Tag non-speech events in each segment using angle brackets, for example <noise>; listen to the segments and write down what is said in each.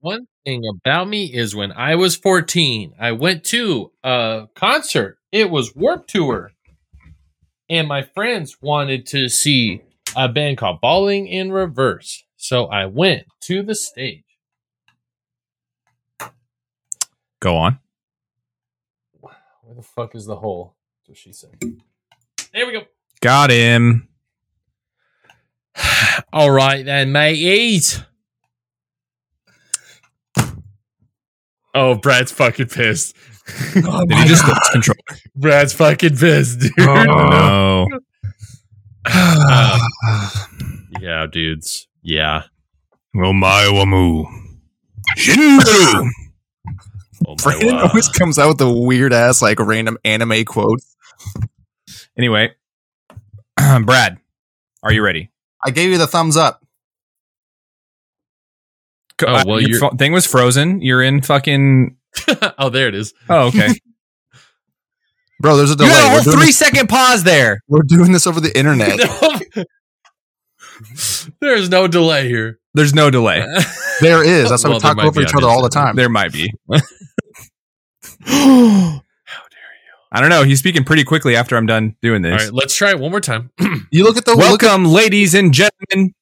one thing about me is when I was 14, I went to a concert. It was Warped Tour. And my friends wanted to see a band called Falling in Reverse. So I went to the stage. Go on. Where the fuck is the hole? That's what she said. There we go. Got him. <sighs> All right then, mateys. Oh, Brad's fucking pissed. Did he just lose control? Brad's fucking pissed, dude. Oh, <laughs> no. Um, <sighs> yeah, dudes. Yeah. Omae wa mu. Shinru. Oh my Brandon wow. always comes out with the weird ass like random anime quotes. Anyway, <clears throat> Brad, are you ready? I gave you the thumbs up. Co- Oh, uh, well, your you're- thing was frozen. You're in fucking. <laughs> oh, there it is. Oh, okay. <laughs> Bro, there's a you delay. had a whole three this, second pause there. we're doing this over the internet. <laughs> There's no delay here. There's no delay. There is. That's why Well, we there talk might over each other all the time. There might be. How dare you? I don't know. He's speaking pretty quickly after I'm done doing this. right, let's try it one more time. You look at the <clears throat> look at, Welcome, ladies and gentlemen.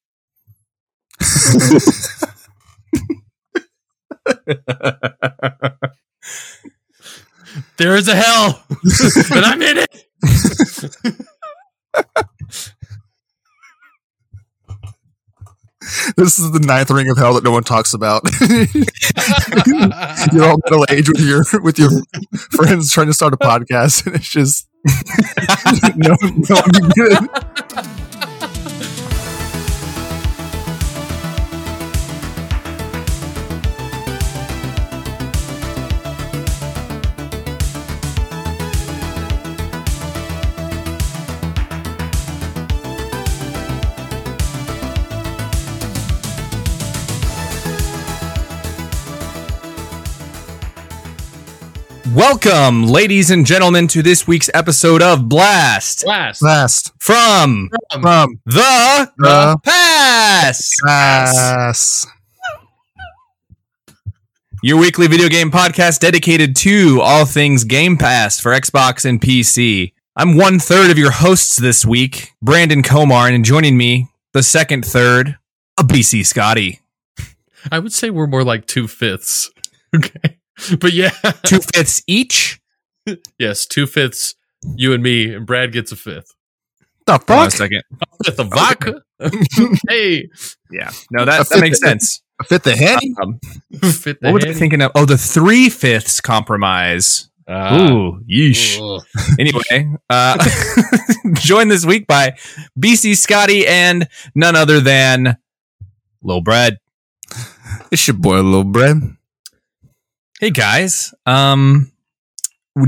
<laughs> there is a hell, <laughs> and I'm in it. this is the ninth ring of hell that no one talks about. <laughs> You're all middle age with your with your friends trying to start a podcast, and it's just no, no Welcome, ladies and gentlemen, to this week's episode of Blast Blast. Last from from the the Pass, pass. your weekly video game podcast dedicated to all things Game Pass for Xbox and PC. I'm one third of your hosts this week, Brandon Komar, and joining me, the second third, a BC Scotty. I would say we're more like two fifths. <laughs> Okay, <laughs> but yeah, Two fifths each. yes, two fifths. You and me, and Brad gets a fifth. The Hold on a fuck? second. Fifth of vodka. <laughs> hey, Yeah, no, that, that makes sense. Fit the head. Um, fifth. what was I thinking of? Oh, the three fifths compromise. Ah. Ooh, yeesh. Ugh. Anyway, uh, <laughs> joined this week by BC Scotty and none other than Lil Brad. It's your boy, little bread. Hey guys, um,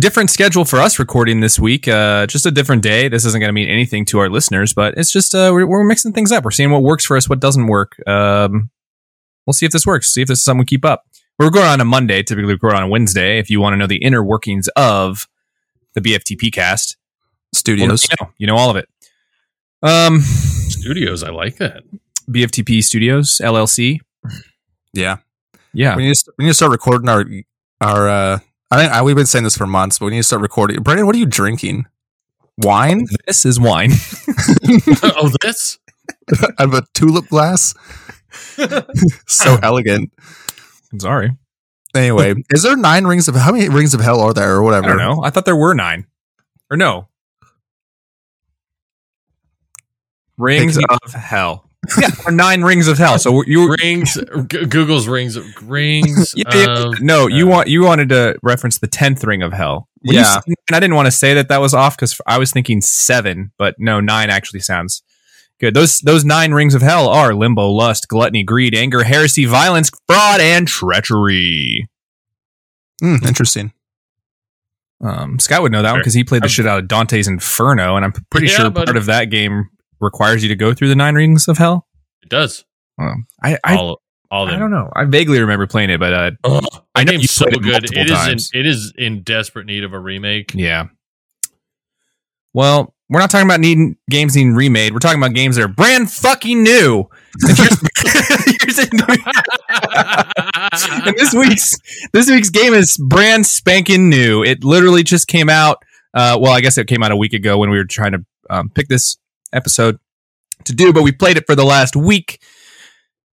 different schedule for us recording this week. Uh, just a different day. This isn't going to mean anything to our listeners, but it's just uh, we're, we're mixing things up. We're seeing what works for us, what doesn't work. Um, we'll see if this works. See if this is something we keep up. We're recording on a Monday. Typically, we record on a Wednesday. If you want to know the inner workings of the BFTP cast, Studios. you know, you know all of it. Um, Studios, I like that. BFTP Studios LLC. Yeah. Yeah, We need, to, we need to start recording our our. uh I think I, we've been saying this for months, but we need to start recording. Brandon, what are you drinking? Wine <laughs> this is wine. <laughs> oh, this. out of a tulip glass. <laughs> so elegant. I'm sorry. Anyway, is there nine rings of how many rings of hell are there or whatever? I don't know. I thought there were nine, or no, rings of hell. Yeah, <laughs> or nine rings of hell. So you. Rings. G- Google's rings. Rings. Yeah, <laughs> yeah, of- no, you uh, want you wanted to reference the tenth ring of hell. When Yeah. said- and I didn't want to say that that was off because I was thinking seven, but no, nine actually sounds good. Those those nine rings of hell are limbo, lust, gluttony, greed, anger, heresy, violence, fraud, and treachery. Hmm, interesting. Um, Scott would know that one because he played the I'm- shit out of Dante's Inferno, and I'm pretty Yeah, sure but- part of that game requires you to go through the nine rings of hell. It does. Um, I I, all, all of I don't know. I vaguely remember playing it, but uh, Ugh, I know you so played it good. multiple It is. In, it is in desperate need of a remake. yeah. Well, we're not talking about needing games needing remade. We're talking about games that are brand fucking new. And here's- <laughs> here's a new- <laughs> and this week's this week's game is brand spanking new. It literally just came out. Uh, well, I guess it came out a week ago when we were trying to um, pick this episode to do, but we played it for the last week,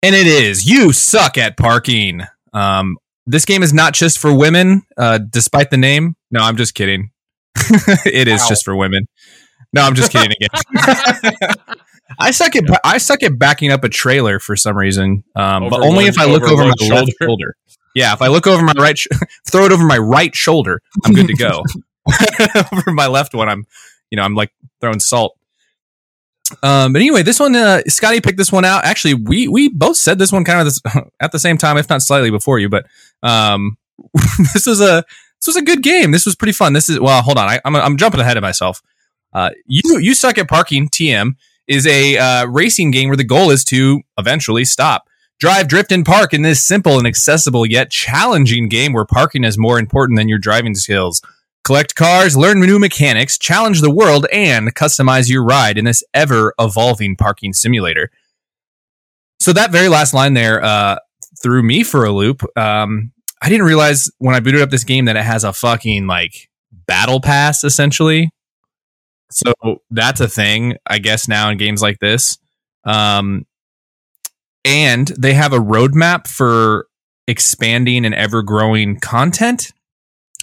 and it is you suck at parking. Um, this game is not just for women, uh, despite the name. No, I'm just kidding. <laughs> it is just for women. No, I'm just kidding again. <laughs> I suck at I suck at backing up a trailer for some reason, um, but only if I look over over my one left shoulder. shoulder. Yeah, if I look over my right, sh- <laughs> throw it over my right shoulder, I'm good to go. over my left one, I'm, you know, I'm like throwing salt. Um, but anyway, this one, uh, Scotty picked this one out. Actually, we we both said this one kind of this, <laughs> at the same time, if not slightly before you. But um, <laughs> this was a this was a good game. This was pretty fun. This is well, hold on, I, I'm I'm jumping ahead of myself. Uh, you you suck at parking. TM is a uh, racing game where the goal is to eventually stop. Drive, drift, and park in this simple and accessible yet challenging game where parking is more important than your driving skills. Collect cars, learn new mechanics, challenge the world, and customize your ride in this ever evolving parking simulator. So that very last line there uh, threw me for a loop. Um, I didn't realize when I booted up this game that it has a fucking like battle pass essentially. So that's a thing, I guess, now in games like this. Um, and they have a roadmap for expanding and ever growing content.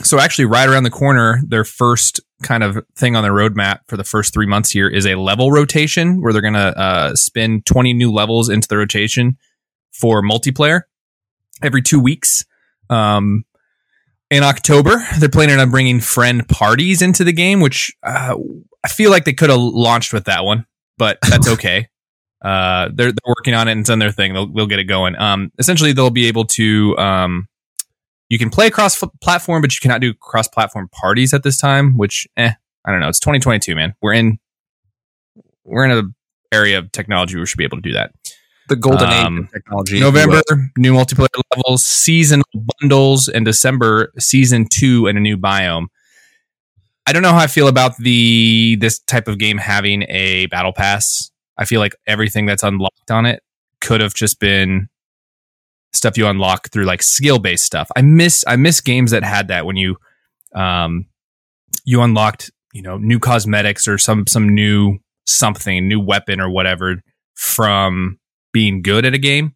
So actually, right around the corner, their first kind of thing on their roadmap for the first three months here is a level rotation where they're going to uh, spin 20 new levels into the rotation for multiplayer every two weeks. Um, in October, they're planning on bringing friend parties into the game, which uh, I feel like they could have launched with that one, but that's <laughs> okay. uh, they're, they're working on it and it's on their thing. They'll, they'll get it going. Um, essentially, they'll be able to um, you can play cross platform, but you cannot do cross platform parties at this time. Which, eh, I don't know. It's 2022, man. We're in we're in a area of technology where we should be able to do that. The golden Um, age of technology. November, new multiplayer levels, seasonal bundles, and December, season two and a new biome. I don't know how I feel about the this type of game having a battle pass. I feel like everything that's unlocked on it could have just been stuff you unlock through like skill based stuff. I miss I miss games that had that when you um you unlocked, you know, new cosmetics or some some new something, new weapon or whatever from being good at a game.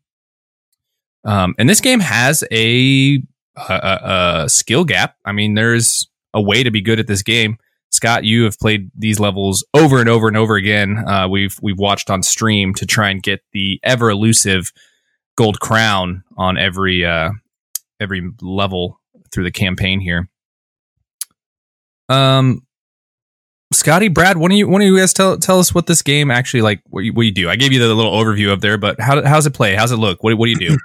Um, and this game has a, a, a, skill gap. I mean, there's a way to be good at this game. Scott, you have played these levels over and over and over again. Uh, we've we've watched on stream to try and get the ever elusive gold crown on every uh, every level through the campaign here. Um, Scotty, Brad, why don't you why don't you guys tell tell us what this game actually like? What you, what you do? I gave you the little overview up there, but how how's it play? How's it look? What what do you do?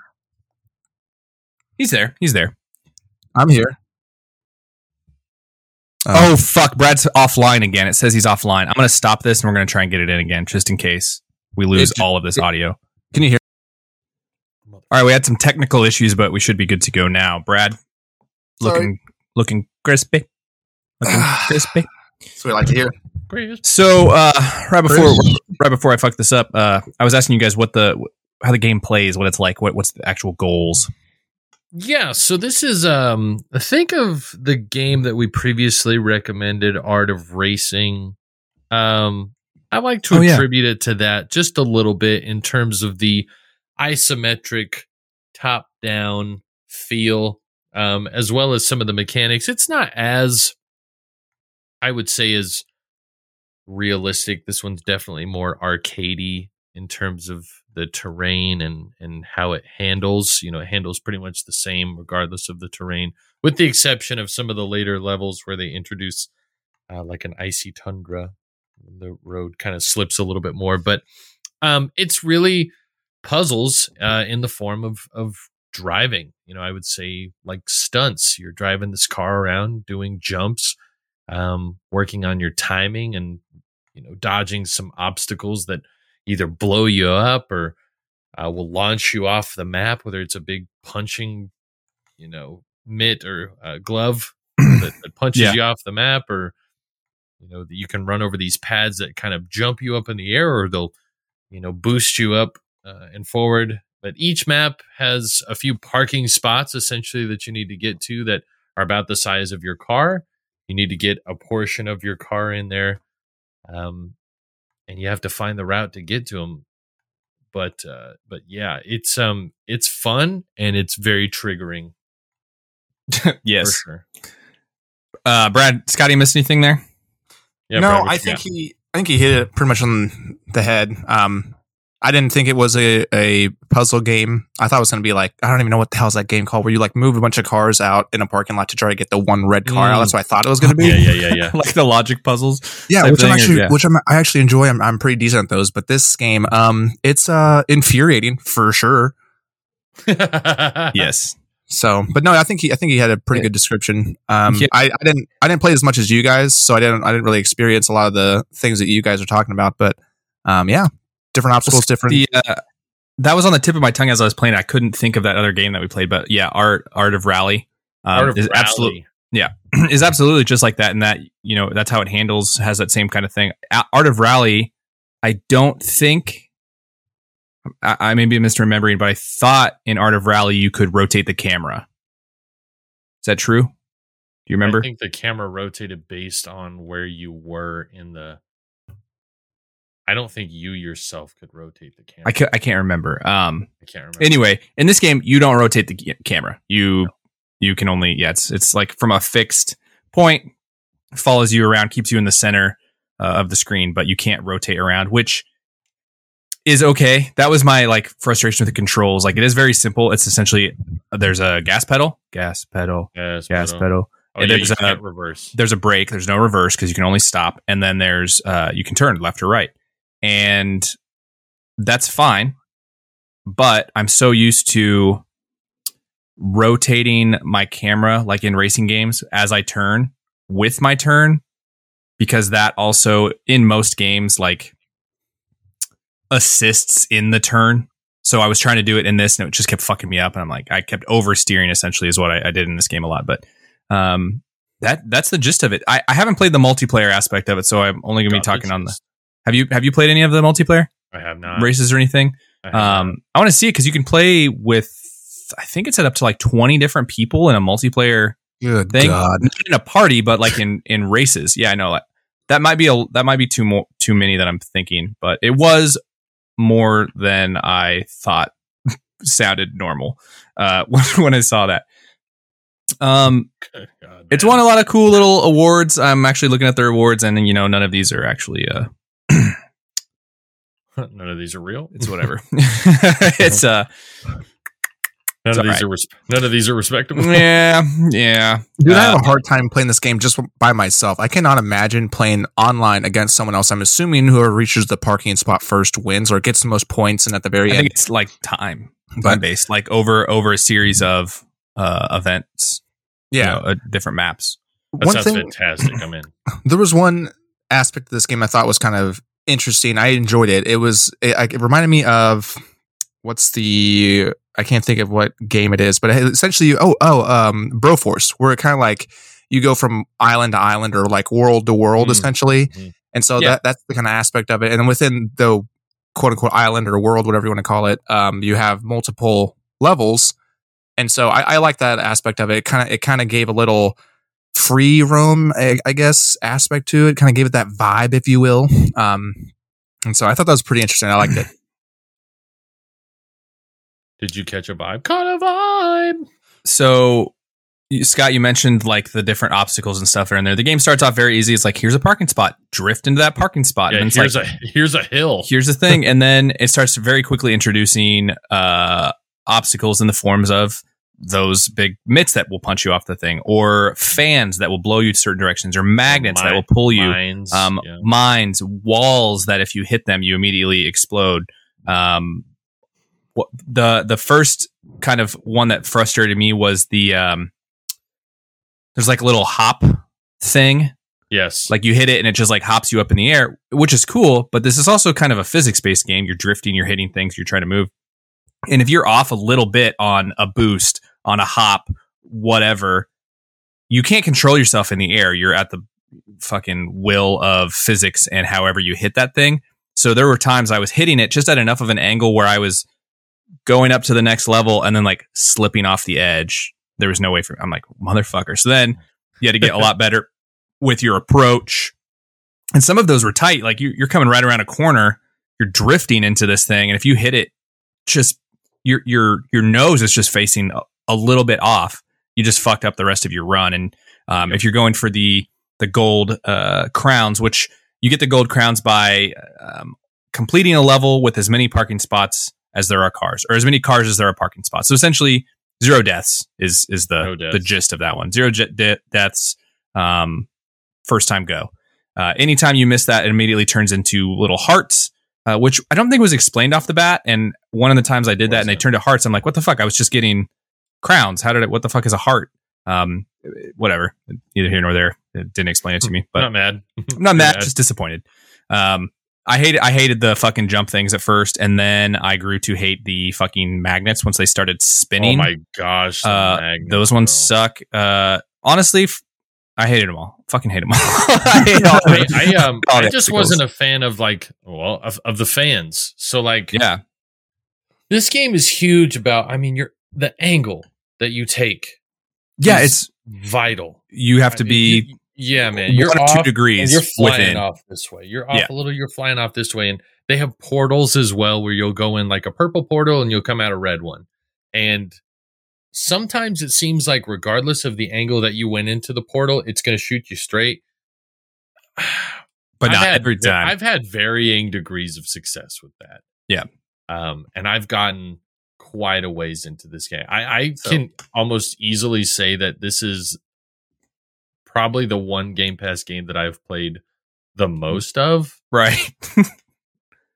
<laughs> He's there. He's there. I'm here. Uh, oh fuck, Brad's offline again. It says he's offline. I'm gonna stop this and we're gonna try and get it in again, just in case we lose It- all of this it- audio. can you hear? All right, we had some technical issues, but we should be good to go now. Brad, Sorry. looking looking crispy, looking <sighs> crispy. That's what I like to hear. So uh, right before right before I fuck this up, uh, I was asking you guys what the how the game plays, what it's like, what what's the actual goals. Yeah, so this is um think of the game that we previously recommended Art of Racing. Um I like to Oh, yeah. attribute it to that just a little bit in terms of the isometric top down feel um as well as some of the mechanics. It's not as I would say as realistic. This one's definitely more arcadey in terms of the terrain and and how it handles. You know, it handles pretty much the same regardless of the terrain, with the exception of some of the later levels where they introduce uh, like an icy tundra. The road kind of slips a little bit more, but um, it's really puzzles uh, in the form of of driving. You know, I would say like stunts. You're driving this car around, doing jumps, um, working on your timing, and you know, dodging some obstacles that either blow you up or uh, will launch you off the map, whether it's a big punching, you know, mitt or uh, glove <clears throat> that, that punches Yeah. you off the map, or you know, that you can run over these pads that kind of jump you up in the air, or they'll, you know, boost you up uh, and forward but each map has a few parking spots essentially that you need to get to that are about the size of your car. You need to get a portion of your car in there, um, and you have to find the route to get to them. But uh, but yeah, it's um it's fun and it's very triggering <laughs> yes. for sure. Uh, Brad, Scotty, miss anything there? Yeah, no, Brad, I think got? he, I think he hit it pretty much on the head. Um, I didn't think it was a, a puzzle game. I thought it was going to be like I don't even know what the hell's that game called, where you like move a bunch of cars out in a parking lot to try to get the one red car out. Mm. That's what I thought it was going to be. yeah yeah yeah yeah. <laughs> like the logic puzzles. Yeah, which I'm thing, or- actually, yeah. which I'm, I actually enjoy. I'm, I'm pretty decent at those, but this game, um, it's uh infuriating for sure. <laughs> Yes. So, but no, I think he, I think he had a pretty good description. Um, Yeah. I, I didn't, I didn't play as much as you guys, so I didn't, I didn't really experience a lot of the things that you guys are talking about. But, um, yeah, different obstacles, different. The, uh, that was on the tip of my tongue as I was playing. I couldn't think of that other game that we played, but yeah, Art Art of Rally um, Art of is Rally. yeah, <clears throat> is absolutely just like that. And that you know that's how it handles has that same kind of thing. Art of Rally, I don't think. I, I may be misremembering, but I thought in Art of Rally you could rotate the camera. Is that true? Do you remember? I think the camera rotated based on where you were in the. I don't think you yourself could rotate the camera. I, ca- I can't remember. Um, I can't remember. anyway, in this game, you don't rotate the ca- camera. You you can only yeah, it's it's like from a fixed point, follows you around, keeps you in the center uh, of the screen, but you can't rotate around, which is okay. That was my like frustration with the controls. Like it is very simple. It's essentially there's a gas pedal, gas pedal, gas but, uh, pedal. Oh, and yeah, there's a- can't reverse. There's a brake. There's no reverse because you can only stop, and then there's uh you can turn left or right, and that's fine. But I'm so used to rotating my camera like in racing games as I turn with my turn because that also in most games like assists in the turn. So I was trying to do it in this and it just kept fucking me up and I'm like I kept oversteering essentially is what I, I did in this game a lot. But um that that's the gist of it. I, I haven't played the multiplayer aspect of it, so I'm only gonna be God, talking on the have you have you played any of the multiplayer I have not. races or anything? I. Um, I want to see it because you can play with. I think it's set up to like twenty different people in a multiplayer Good thing, God. not in a party, but like in in races. Yeah, I know that that might be a that might be too more too many that I'm thinking, but it was more than I thought <laughs> sounded normal uh, when, <laughs> when I saw that. Um, God, it's won a lot of cool little awards. I'm actually looking at their awards, and you know, none of these are actually uh, <clears throat> None of these are real. it's whatever. <laughs> it's uh, None it's of these alright. are res- none of these are respectable. yeah, yeah. Dude, I have Uh, a hard time playing this game just by myself. I cannot imagine playing online against someone else. I'm assuming whoever reaches the parking spot first wins or gets the most points, and at the very I end, think it's like time, time But- based, like over over a series of uh events. you yeah. know, uh, different maps. That one sounds thing, fantastic. I'm in. <clears throat> there was one aspect of this game I thought was kind of interesting. I enjoyed it. It was it, it reminded me of what's the I can't think of what game it is, but it, essentially, oh oh um, Broforce, where it kind of like you go from island to island or like world to world Mm. essentially, Mhm. and so Yeah. that that's the kind of aspect of it. And within the quote unquote island or world, whatever you want to call it, um, you have multiple levels. And so I, I like that aspect of it. It kind of it kind of gave a little free roam, I, I guess, aspect to it. Kind of gave it that vibe, if you will. Um, and so I thought that was pretty interesting. I liked it. <clears throat> Did you catch a vibe? Caught a vibe. So, you- Scott, you mentioned like the different obstacles and stuff that are in there. The game starts off very easy. It's like here's a parking spot, drift into that parking spot. Yeah, and it's here's like, a here's a hill. here's the thing, and then it starts very quickly introducing uh, obstacles in the forms of those big mitts that will punch you off the thing, or fans that will blow you to certain directions, or magnets that will pull you. Mines. um, yeah. mines, walls that if you hit them, you immediately explode. Um, the the first kind of one that frustrated me was the um, there's like a little hop thing, Yes. like you hit it and it just like hops you up in the air, which is cool. But this is also kind of a physics based game. You're drifting, you're hitting things, you're trying to move, and if you're off a little bit on a boost, on a hop, whatever, you can't control yourself in the air. You're at the fucking will of physics and however you hit that thing. So there were times I was hitting it just at enough of an angle where I was going up to the next level and then like slipping off the edge. There was no way for I'm like, motherfucker. So then you had to get a lot <laughs> better with your approach. And some of those were tight. Like you, you're coming right around a corner, you're drifting into this thing. And if you hit it, just your, your, your nose is just facing a, little bit off. You just fucked up the rest of your run. And um, if you're going for the, the gold uh, crowns, which you get the gold crowns by um, completing a level with as many parking spots as there are cars, or as many cars as there are parking spots. So essentially, zero deaths is is the No the gist of that one. Zero de- deaths, um, first time go. Uh, anytime you miss that, it immediately turns into little hearts, uh, which I don't think was explained off the bat. And one of the times I did that and they turned to hearts, I'm like, what the fuck? I was just getting crowns. How did it? What the fuck is a heart? Um, whatever. Neither here nor there. It didn't explain it to me, but not mad. I'm not mad, just disappointed. Um, I hated I hated the fucking jump things at first, and then I grew to hate the fucking magnets once they started spinning. Oh my gosh, the uh, magnets, those ones bro. suck. Uh, honestly, f- I hated them all. Fucking hate them all. <laughs> I <laughs> hate all I. I um <laughs> All I just obstacles. wasn't a fan of like well of, of the fans. So like Yeah, this game is huge about I mean you're the angle that you take. yeah. It's vital. you have to I mean, be you- yeah, man. You're off, two degrees you're flying within. off this way. You're off Yeah. a little. You're flying off this way, and they have portals as well, where you'll go in like a purple portal and you'll come out a red one. And sometimes it seems like, regardless of the angle that you went into the portal, it's going to shoot you straight. <sighs> but I've not had- every time. I've had varying degrees of success with that. Yeah. Um, and I've gotten quite a ways into this game. I, I So- can almost easily say that this is probably the one Game Pass game that I've played the most of. right. <laughs>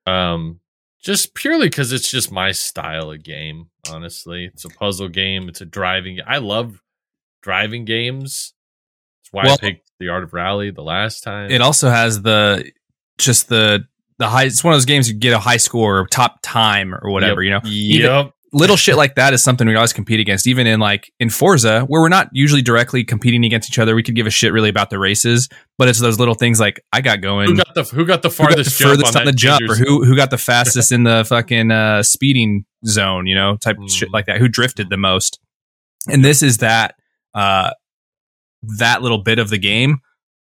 Um, just purely because it's just my style of game. Honestly, it's a puzzle game. It's a driving. I love driving games. That's why Well- I picked the Art of Rally the last time. it also has the just the the high. It's one of those games you get a high score or top time or whatever. You know, Yep. Little shit like that is something we always compete against. Even in like in Forza, where we're not usually directly competing against each other, we could give a shit really about the races. But it's those little things like I got going. Who got the Who got the who got farthest, the furthest jump on, on, the jump, or who who got the fastest in the fucking uh, speeding zone, you know, type of shit Mm. like that. Who drifted the most? And this is that uh, that little bit of the game,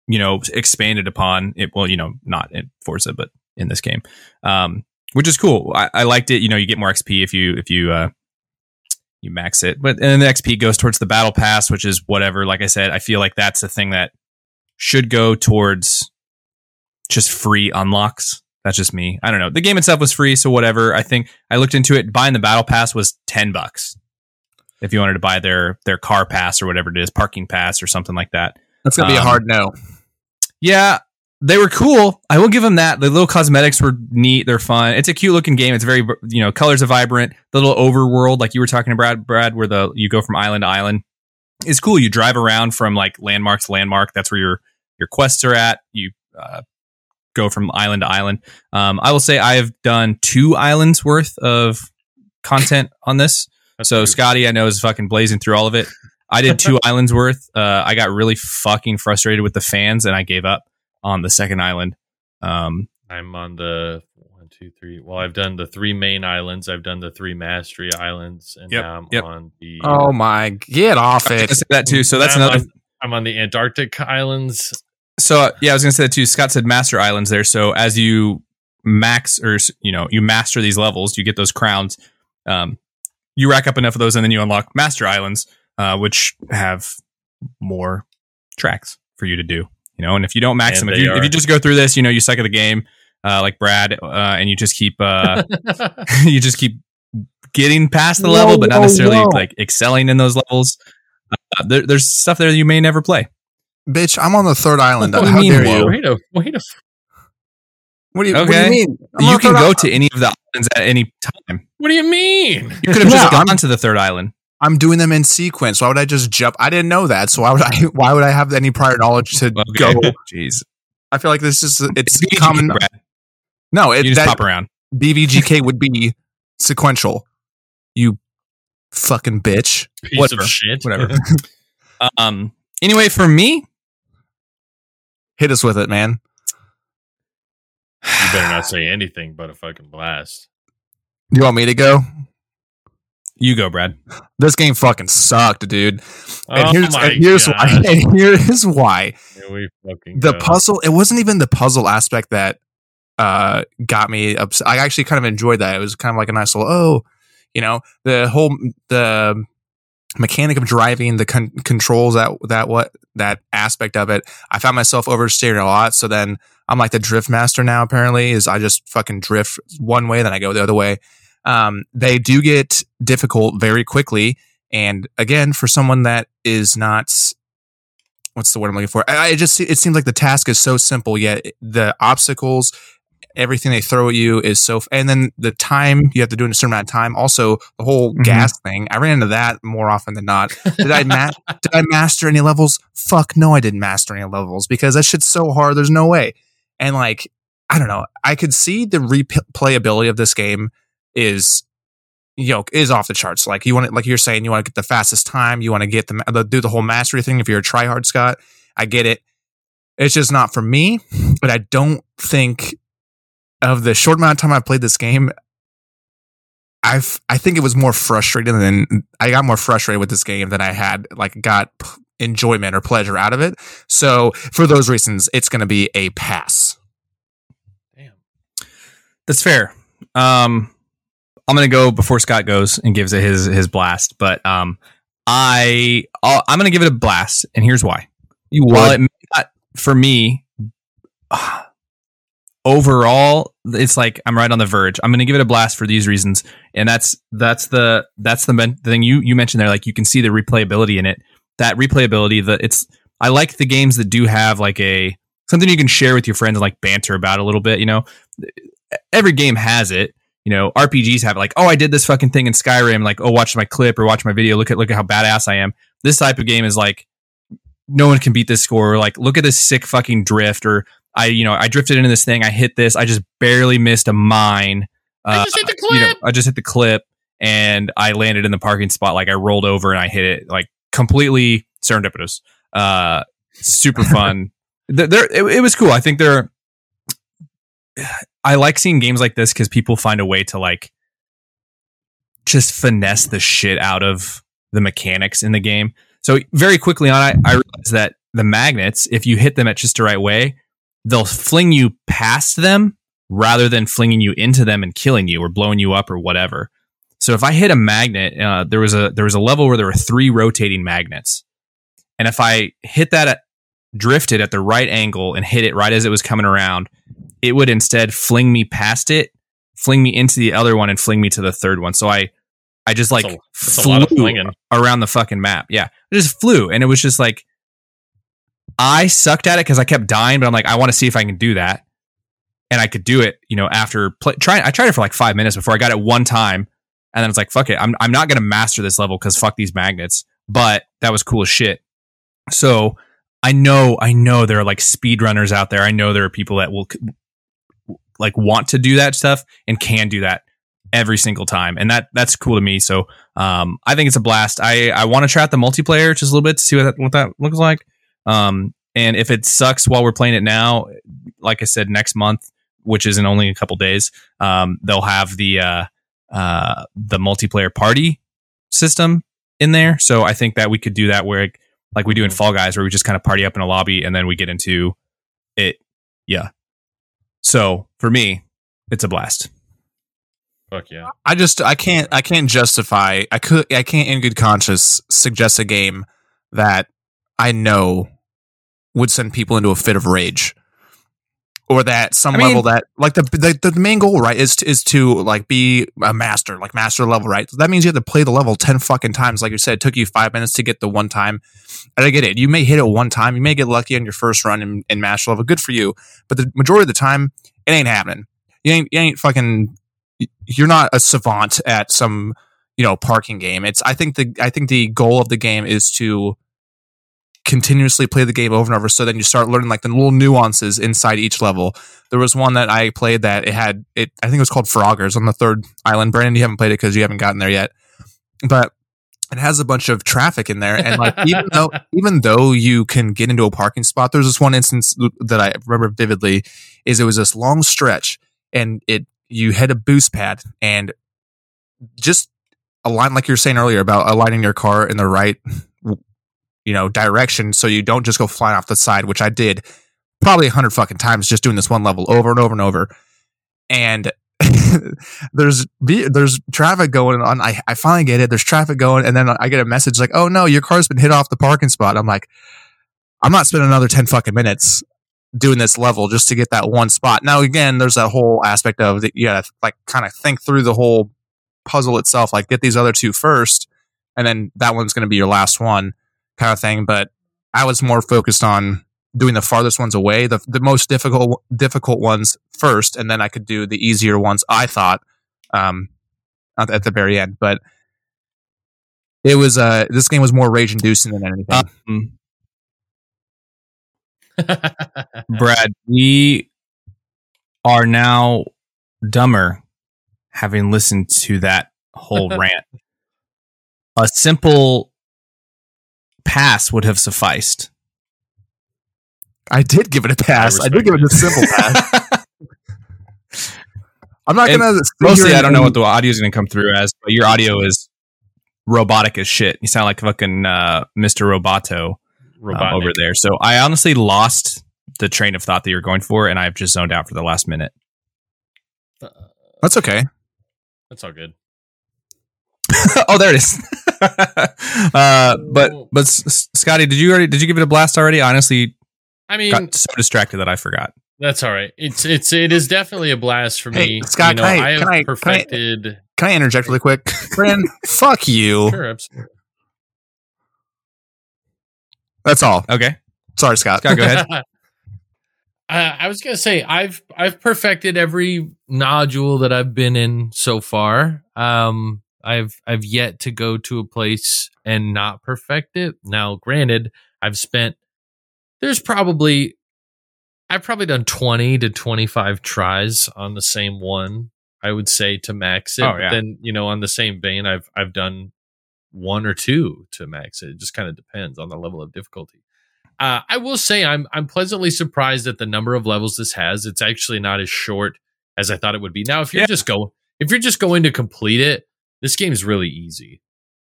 you know, expanded upon it. Well, you know, not in Forza, but in this game, um, which is cool. I, I liked it. You know, you get more XP if you if you uh, you max it, but and then the XP goes towards the battle pass, which is whatever. Like I said, I feel like that's the thing that should go towards just free unlocks. That's just me. I don't know. The game itself was free, so whatever. I think I looked into it. Buying the battle pass was ten bucks if you wanted to buy their their car pass or whatever it is, parking pass or something like that. That's gonna be a Um, hard no. Yeah, they were cool. I will give them that. The little cosmetics were neat. They're fun. It's a cute looking game. It's very, you know, colors are vibrant. The little overworld, like you were talking about, Brad, where the you go from island to island, is cool. You drive around from like landmark to landmark. That's where your your quests are at. You uh, go from island to island. Um, I will say I have done two islands worth of content on this. <laughs> That's So good. Scotty, I know, is fucking blazing through all of it. I did two <laughs> islands worth. Uh, I got really fucking frustrated with the fans, and I gave up on the second island. Um, I'm on the one, two, three. Well, I've done the three main islands. I've done the three mastery islands, and Yep, now I'm yep. on the. Oh my, get off I it! said that too. So that's I'm another. On, I'm on the Antarctic islands. So uh, yeah, I was gonna say that too. Scott said master islands there. So as you max or you know you master these levels, you get those crowns. Um, you rack up enough of those, and then you unlock master islands, uh, which have more tracks for you to do. You know, and if you don't max And them, if they you if you just go through this, you know, you suck at the game, uh, like Brad, uh, and you just keep uh, <laughs> you just keep getting past the Whoa, level, but not necessarily whoa. like excelling in those levels. Uh, there, there's stuff there you may never play. Bitch, I'm on the third island. What do you How mean, dare you? wait a wait a. What do you, what do you mean? I'm you can go i- to any of the islands at any time. What do you mean? You could have Yeah, just gone I'm- to the third island. I'm doing them in sequence. Why would I just jump? I didn't know that. So why would I? Why would I have any prior knowledge to go? <laughs> Jeez, I feel like this is it's common. Brad. No, it, You just that pop around. BVGK <laughs> would be sequential. You fucking bitch. Piece Whatever. of shit. Whatever. <laughs> Um. Anyway, for me, Hit us with it, man. you better not say anything but a fucking blast. Do you want me to go? You go, Brad. This game fucking sucked, dude. And Oh here's, my and here's why. And here's why. Here we fucking the go. puzzle it wasn't even the puzzle aspect that uh got me upset i actually kind of enjoyed that it was kind of like a nice little oh you know the whole the mechanic of driving the con- controls that that what that aspect of it i found myself oversteering a lot so then i'm like the drift master now apparently is i just fucking drift one way then i go the other way um they do get difficult very quickly and again for someone that is not what's the word I'm looking for? I, I just it seems like the task is so simple, yet the obstacles, everything they throw at you is so. And then the time you have to do in a certain amount of time. Also, the whole Mhm. gas thing. I ran into that more often than not. Did I ma- <laughs> did I master any levels? Fuck no, I didn't master any levels because that shit's so hard. There's no way. And like I don't know, I could see the replayability of this game is you know is off the charts. Like you want to, like you're saying, you want to get the fastest time, you want to get the, the do the whole mastery thing. If you're a tryhard Scott, I get it. It's just not for me. But I don't think of the short amount of time I've played this game. I've I think it was more frustrating than I got more frustrated with this game than I had like got enjoyment or pleasure out of it. So for those reasons, it's going to be a pass. Damn. That's fair. Um, I'm gonna go before Scott goes and gives it his his blast, but um, I I'll, I'm gonna give it a blast, and here's why. You While it may not, for me, <sighs> overall, it's like I'm right on the verge. I'm gonna give it a blast for these reasons, and that's that's the that's the, men- the thing you you mentioned there. Like you can see the replayability in it. That replayability, the it's I like the games that do have like a something you can share with your friends and like banter about a little bit. You know, every game has it. You know, RPGs have like, oh, I did this fucking thing in Skyrim. Like, oh, watch my clip or watch my video. Look at look at how badass I am. This type of game is like, no one can beat this score. Or like, look at this sick fucking drift. Or I, you know, I drifted into this thing. I hit this. I just barely missed a mine. I Uh, just hit the you know, clip. I just hit the clip and I landed in the parking spot. Like I rolled over and I hit it. Like completely serendipitous. Uh, super <laughs> fun. there, there- it, it was cool. I think there. I like seeing games like this because people find a way to like just finesse the shit out of the mechanics in the game. So very quickly on, I, I realized that the magnets, if you hit them at just the right way, they'll fling you past them rather than flinging you into them and killing you or blowing you up or whatever. So if I hit a magnet, uh, there was a there was a level where there were three rotating magnets, and if I hit that at, drifted at the right angle and hit it right as it was coming around, it would instead fling me past it, fling me into the other one, and fling me to the third one. So I I just like That's a- That's a lot of flew around the fucking map. Yeah, I just flew, and it was just like I sucked at it because I kept dying, but I'm like, I want to see if I can do that, and I could do it. You know, after play, trying, I tried it for like five minutes before I got it one time, and then it's like, fuck it, I'm I'm not gonna master this level because fuck these magnets. But that was cool as shit. So I know, I know there are like speedrunners out there. I know there are people that will like want to do that stuff and can do that every single time, and that that's cool to me. So um, I think it's a blast. I I want to try out the multiplayer just a little bit to see what that what that looks like. Um, and if it sucks while we're playing it now, like I said, next month, which is in only a couple days, um, they'll have the uh, uh, the multiplayer party system in there. So I think that we could do that where like we do in Fall Guys, where we just kind of party up in a lobby and then we get into it. Yeah. So for me, it's a blast. Fuck yeah. I just I can't I can't justify I could I can't in good conscience suggest a game that I know would send people into a fit of rage. Or that some I mean- level that like the, the the main goal right is to, is to like be a master like master level right? So that means you have to play the level 10 fucking times. Like you said it took you five minutes to get the one time. And I get it. You may hit it one time. You may get lucky on your first run in, in master level. Good for you. But the majority of the time it ain't happening. You ain't you ain't fucking you're not a savant at some you know parking game. It's i think the i think the goal of the game is to continuously play the game over and over. So then you start learning like the little nuances inside each level. There was one that i played that it had it i think it was called froggers on the third island brandon you haven't played it because you haven't gotten there yet. But it has a bunch of traffic in there and like even though <laughs> even though you can get into a parking spot there's this one instance that i remember vividly is it was this long stretch and it you hit a boost pad and just align like you were saying earlier about aligning your car in the right you know direction so you don't just go flying off the side which i did probably a hundred fucking times just doing this one level over and over and over. And <laughs> there's there's traffic going on. I, I finally get it. There's traffic going and then i get a message like oh no your car's been hit off the parking spot. I'm like i'm not spending another 10 fucking minutes doing this level just to get that one spot. Now again there's that whole aspect of that you gotta like kind of think through the whole puzzle itself like get these other two first and then that one's going to be your last one kind of thing but i was more focused on doing the farthest ones away the, the most difficult difficult ones first and then i could do the easier ones i thought um at, at the very end but it was uh this game was more rage inducing than anything Um, <laughs> Brad, we are now dumber having listened to that whole <laughs> rant. A simple pass would have sufficed. i did give it a pass i, did give it a simple <laughs> pass i'm not And gonna Mostly, I don't know what the audio is going to come through as, but your audio is robotic as shit. You sound like fucking uh, Mr. Roboto um, over there. So I honestly lost the train of thought that you're going for, and I've just zoned out for the last minute. Uh, that's okay That's all good. <laughs> oh, there it is. <laughs> uh, but but Scotty, did you already did you give it a blast already? Honestly I mean, got so distracted that I forgot. that's all right. It's it's it is definitely a blast for Hey, me. Scott, you know, can I- I have can I- can I- perfected. can i interject really quick <laughs> Brandon, fuck you Sure, absolutely. that's all Okay, sorry scott Scott, go ahead. uh, I was gonna say I've I've perfected every nodule that I've been in so far. Um, I've I've yet to go to a place and not perfect it. Now, granted, I've spent there's probably I've probably done twenty to twenty five tries on the same one. I would say to max it. Oh, yeah. then you know on the same vein, I've I've done one or two to max it. It just kind of depends on the level of difficulty. Uh, I will say I'm I'm pleasantly surprised at the number of levels this has. It's actually not as short as I thought it would be. Now, if you're Yeah. just go if you're just going to complete it, this game's really easy.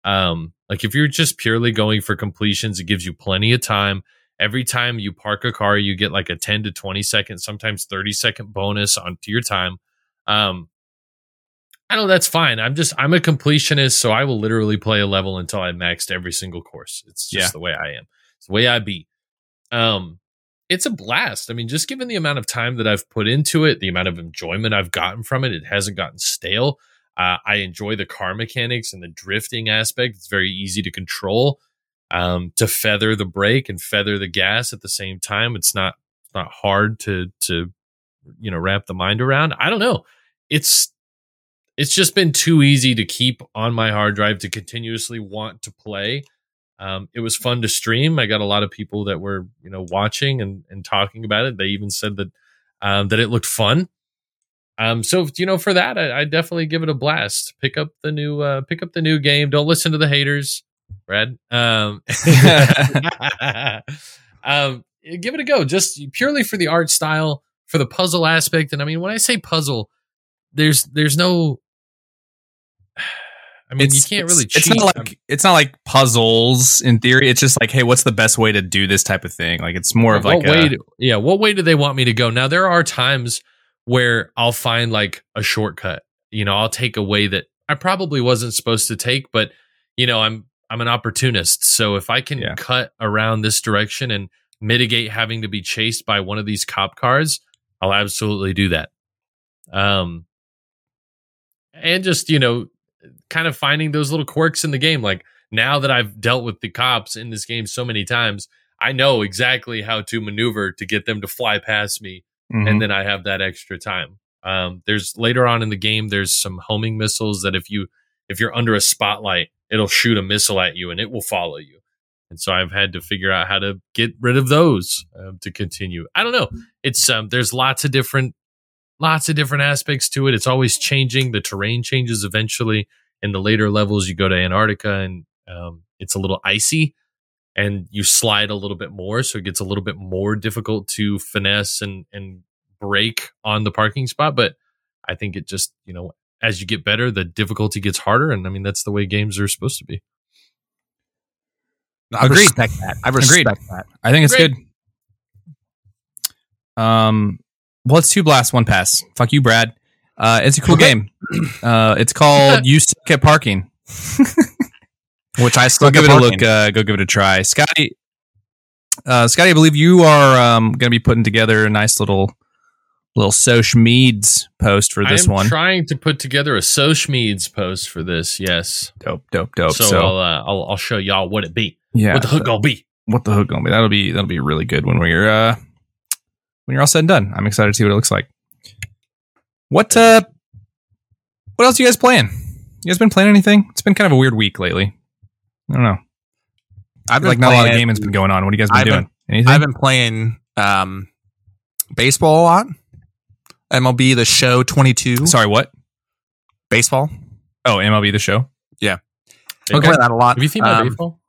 Um, like if you're just purely going for completions, it gives you plenty of time. Every time you park a car, you get like a 10 to 20 second, sometimes 30 second bonus onto your time. Um, I know that's fine. I'm just I'm a completionist, so I will literally play a level until I maxed every single course. It's just Yeah. the way I am. It's the way I be. Um, it's a blast. I mean, just given the amount of time that I've put into it, the amount of enjoyment I've gotten from it, it hasn't gotten stale. Uh, I enjoy the car mechanics and the drifting aspect. It's very easy to control. Um, to feather the brake and feather the gas at the same time. It's not it's not hard to to you know wrap the mind around. I don't know. It's it's just been too easy to keep on my hard drive to continuously want to play. Um, it was fun to stream. I got a lot of people that were you know watching and and talking about it. They even said that um, that it looked fun. Um, so you know, for that, I, I definitely give it a blast. Pick up the new, uh, pick up the new game. Don't listen to the haters, Brad. Um, <laughs> um, give it a go. Just purely for the art style, for the puzzle aspect. And I mean, when I say puzzle, there's there's no. <sighs> I mean, you can't really. It's cheat. not like it's not like puzzles in theory. It's just like, hey, what's the best way to do this type of thing? Like it's more of like way? a, do- yeah, what way do they want me to go? Now there are times where I'll find like a shortcut. You know, I'll take a way that I probably wasn't supposed to take, but you know, I'm I'm an opportunist. So if I can Yeah. cut around this direction and mitigate having to be chased by one of these cop cars, I'll absolutely do that. Um, and just you know, kind of finding those little quirks in the game. Like now that I've dealt with the cops in this game so many times, I know exactly how to maneuver to get them to fly past me, Mhm. and then I have that extra time. Um, there's later on in the game, there's some homing missiles that if you if you're under a spotlight, it'll shoot a missile at you and it will follow you. And so I've had to figure out how to get rid of those um, to continue. I don't know. It's um, there's lots of different lots of different aspects to it. It's always changing. The terrain changes eventually. In the later levels, you go to Antarctica and um, it's a little icy, and you slide a little bit more, so it gets a little bit more difficult to finesse and and brake on the parking spot. But I think it just you know as you get better, the difficulty gets harder, and I mean that's the way games are supposed to be. I Agreed. respect that. I respect that. I think it's Great. good. Um, well, it's two blasts, one pass. Fuck you, Brad. Uh, it's a cool <laughs> game. Uh, it's called <laughs> You Suck at Parking. <laughs> Which I Go still give it a look. Uh, go give it a try, Scotty. Uh, Scotty, I believe you are um, going to be putting together a nice little little Soch Meads post for this one. trying to put together a Sochmeads post for this. Yes, dope, dope, dope. so, So, I'll, uh, I'll I'll show y'all what it be, yeah, what the hook gonna be. what the hook gonna be? That'll be that'll be really good when we're uh, when you're all said and done. I'm excited to see what it looks like. What uh, what else you guys playing? You guys been playing anything? It's been kind of a weird week lately. I don't know. I've like not a lot of gaming's been going on. What have you guys been I've been- doing? Anything? I've been playing um, baseball a lot. MLB The Show 22. Sorry, what? Baseball. Oh, MLB the show. Yeah, Okay. play that a lot. Have you seen my Um, baseball?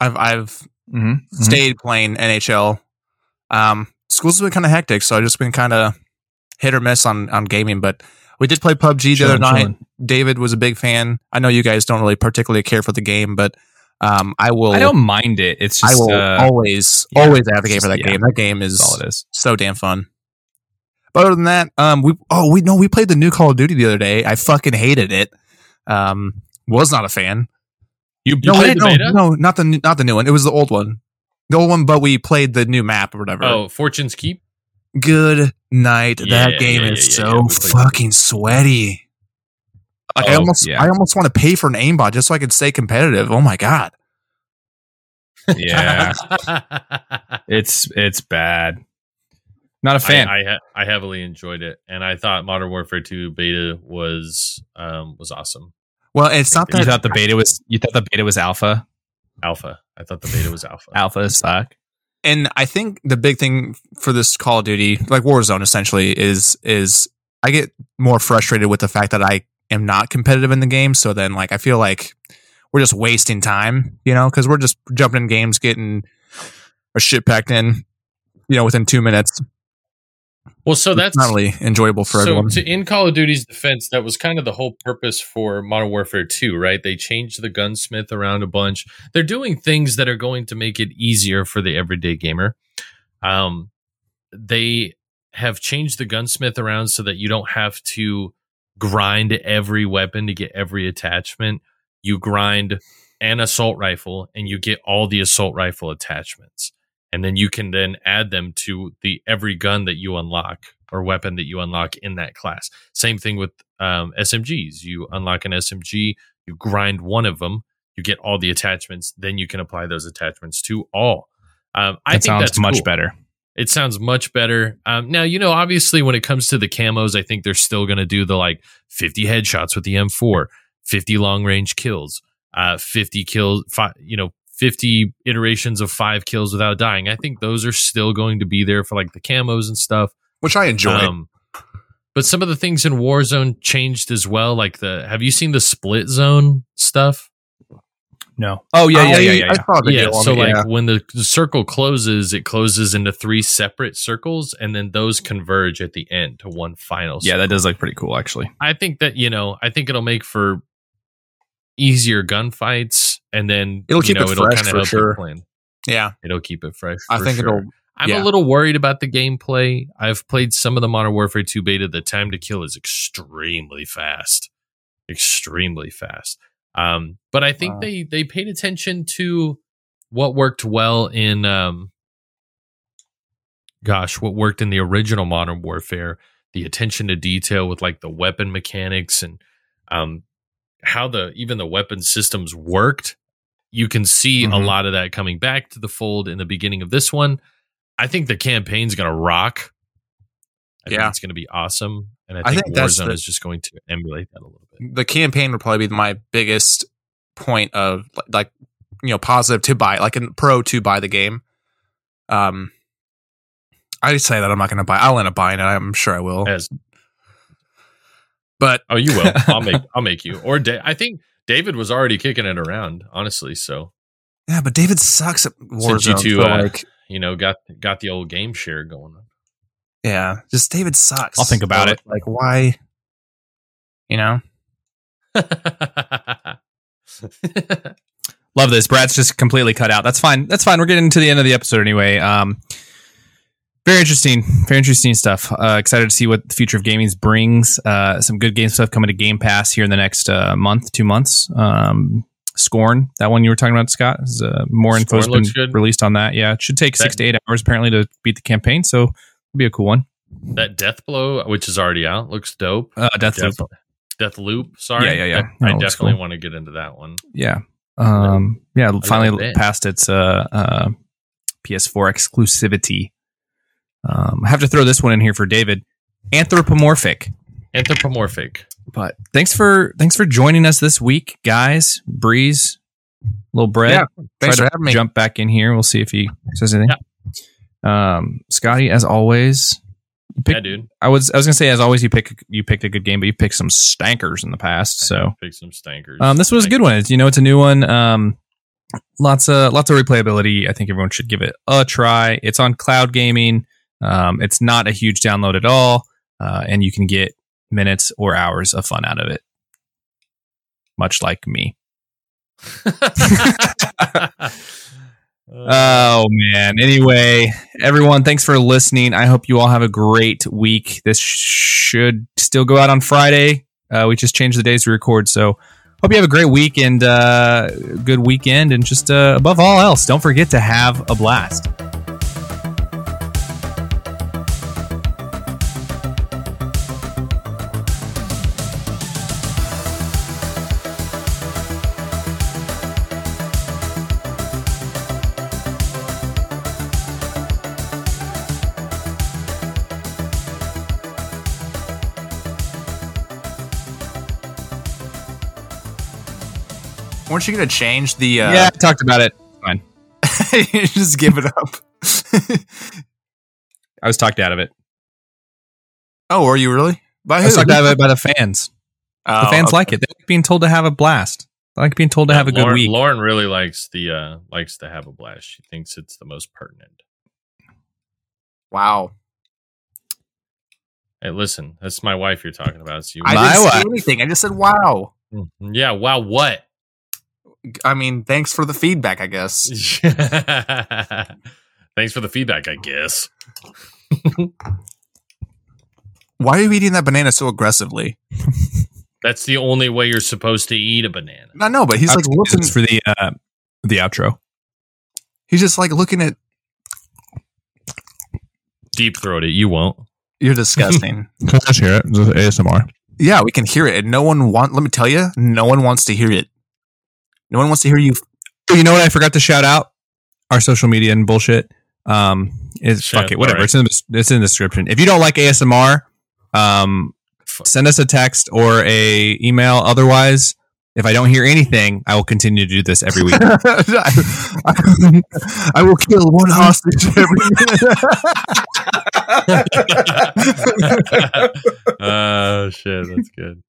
I've I've Mm-hmm. stayed playing NHL. Um, school's been kind of hectic, so I've just been kind of hit or miss on on gaming. But we did play PUBG the other night. David was a big fan. I know you guys don't really particularly care for the game, but um, I will. I don't mind it. It's I will uh, always yeah, always advocate for that yeah. game. That game is all it is. so damn fun. But other than that, um, we oh we no we played the new Call of Duty the other day. I fucking hated it. Um, was not a fan. You, You no, played the no, no, not the new- not the new one. It was the old one. The old one, but we played the new map or whatever. Oh, Fortune's Keep. good night. Yeah, that game is so fucking sweaty. Like I Oh, almost, yeah. I almost want to pay for an aimbot just so I can stay competitive. Oh my god! yeah, <laughs> it's it's bad. Not a fan. I I, ha- I heavily enjoyed it, and I thought Modern Warfare 2 beta was um was awesome. Well, it's not that you thought the beta was you thought the beta was alpha. Alpha. I thought the beta was alpha. Alpha suck. and I think the big thing for this Call of Duty, like Warzone, essentially, is is I get more frustrated with the fact that I am not competitive in the game. So then, like, I feel like we're just wasting time, you know, because we're just jumping in games, getting our shit packed in, you know, within two minutes. Well, so that's It's not really enjoyable for so everyone. to, in Call of Duty's defense, that was kind of the whole purpose for Modern Warfare 2, right? They changed the gunsmith around a bunch. They're doing things that are going to make it easier for the everyday gamer. Um, they have changed the gunsmith around so that you don't have to grind every weapon to get every attachment. You grind an assault rifle and you get all the assault rifle attachments and then you can then add them to the every gun that you unlock or weapon that you unlock in that class. Same thing with um, SMGs. You unlock an SMG, you grind one of them, you get all the attachments, then you can apply those attachments to all. Um, I That think sounds that's much cool. better. It sounds much better. Um, now, you know, obviously, when it comes to the camos, I think they're still going to do the like 50 headshots with the M4, 50 long range kills, uh, 50 kills, five, you know, 50 iterations of five kills without dying. I think those are still going to be there for like the camos and stuff. which I enjoy. Um, but some of the things in Warzone changed as well. Like the, have you seen the split zone stuff? No. Oh yeah, yeah, yeah, yeah. I yeah. saw a Yeah. on So it, like yeah. when the circle closes, it closes into three separate circles, and then those converge at the end to one final. Yeah, circle. that does look pretty cool actually. I think that you know, I think it'll make for easier gunfights, and then It'll you keep know, it it'll fresh kinda for help you sure. plan. yeah, It'll keep it fresh. I for think sure. it'll. I'm yeah. a little worried about the gameplay. I've played some of the Modern Warfare 2 beta. The time to kill is extremely fast, extremely fast. Um, but I think Wow. they they paid attention to what worked well in, um, gosh, what worked in the original Modern Warfare. The attention to detail with like the weapon mechanics and um, how the even the weapon systems worked. You can see a Mhm. lot of that coming back to the fold in the beginning of this one. I think the campaign's going to rock. I think Yeah. it's going to be awesome, and I I think, think that's Warzone the- is just going to emulate that a little bit. the campaign would probably be my biggest point of like you know positive to buy like a pro to buy the game um i say that i'm not gonna buy i'll end up buying it i'm sure i will As but oh, you will. I'll make <laughs> I'll make you. Or da- I think David was already kicking it around, honestly. So yeah but david sucks at Since you Warzone, two, uh, like you know, got got the old game share going on. Yeah just david sucks I'll think about So, it. like why you know <laughs> Love this. Brad's just completely cut out. That's fine. That's fine. We're getting to the end of the episode anyway. Um, very interesting. Very interesting stuff. Uh, excited to see what the future of gaming brings. Uh, some good game stuff coming to Game Pass here in the next uh, month, two months. Um, Scorn, that one you were talking about, Scott, is uh, more info has been good. released on that. Yeah, it should take six to eight hours apparently to beat the campaign, so it'll be a cool one. that Death Blow, which is already out, looks dope. Uh, Deathloop. Death, Death Loop, sorry. Yeah, yeah, yeah. I, I definitely cool. want to get into that one. Yeah. Um, yeah, finally passed its uh, uh, PS4 exclusivity. Um, I have to throw this one in here for David. Anthropomorphic. Anthropomorphic. But thanks for thanks for joining us this week, guys. Breeze, little bread. Yeah, Thanks Try for to having me. Jump back in here. We'll see if he says anything. Um, Scotty, as always, pick- yeah, dude. I was I was gonna say as always you pick you picked a good game, but you picked some stankers in the past. So pick some stankers. um, this was a good one. You know, it's a new one. Um, lots of lots of replayability. I think everyone should give it a try. It's on cloud gaming. Um, it's not a huge download at all, uh, and you can get minutes or hours of fun out of it. Much like me. <laughs> <laughs> <laughs> Oh man. Anyway, everyone, thanks for listening. I hope you all have a great week. This should still go out on Friday. Uh, we just changed the days we record, so hope you have a great week and uh, good weekend. And just uh, above all else, don't forget to have a blast. Weren't you going to change the? Uh, yeah, I talked about it. Fine. <laughs> just give it up. <laughs> I was talked out of it. oh, were you really? By I was talked out of it by the fans. The Oh, fans okay. like it. They like being told to have a blast. They like being told to Yeah, have a good week. Lauren really likes the uh likes to have a blast. She thinks it's the most pertinent. Wow. Hey, listen, that's my wife you're talking about. So you, I My didn't wife. say anything. I just said wow. Mm, yeah, wow, what? I mean, thanks for the feedback. I guess. <laughs> Thanks for the feedback, I guess. <laughs> Why are you eating that banana so aggressively? <laughs> That's the only way you're supposed to eat a banana. I know, but he's like was looking. for the uh, the outro. He's just like looking at. Deep throat it, you won't. You're disgusting. Let's hear it. ASMR. yeah, we can hear it, and no one want. Let me tell you, no one wants to hear it. No one wants to hear you. You know what I forgot to shout out? Our social media and bullshit. Um, is Shit, fuck it, whatever. alright. It's in the, it's in the description. If you don't like ASMR, um, F- send us a text or a email. Otherwise, if I don't hear anything, I will continue to do this every week. I, <laughs> I will kill one hostage every minute. <laughs> Oh shit, that's good.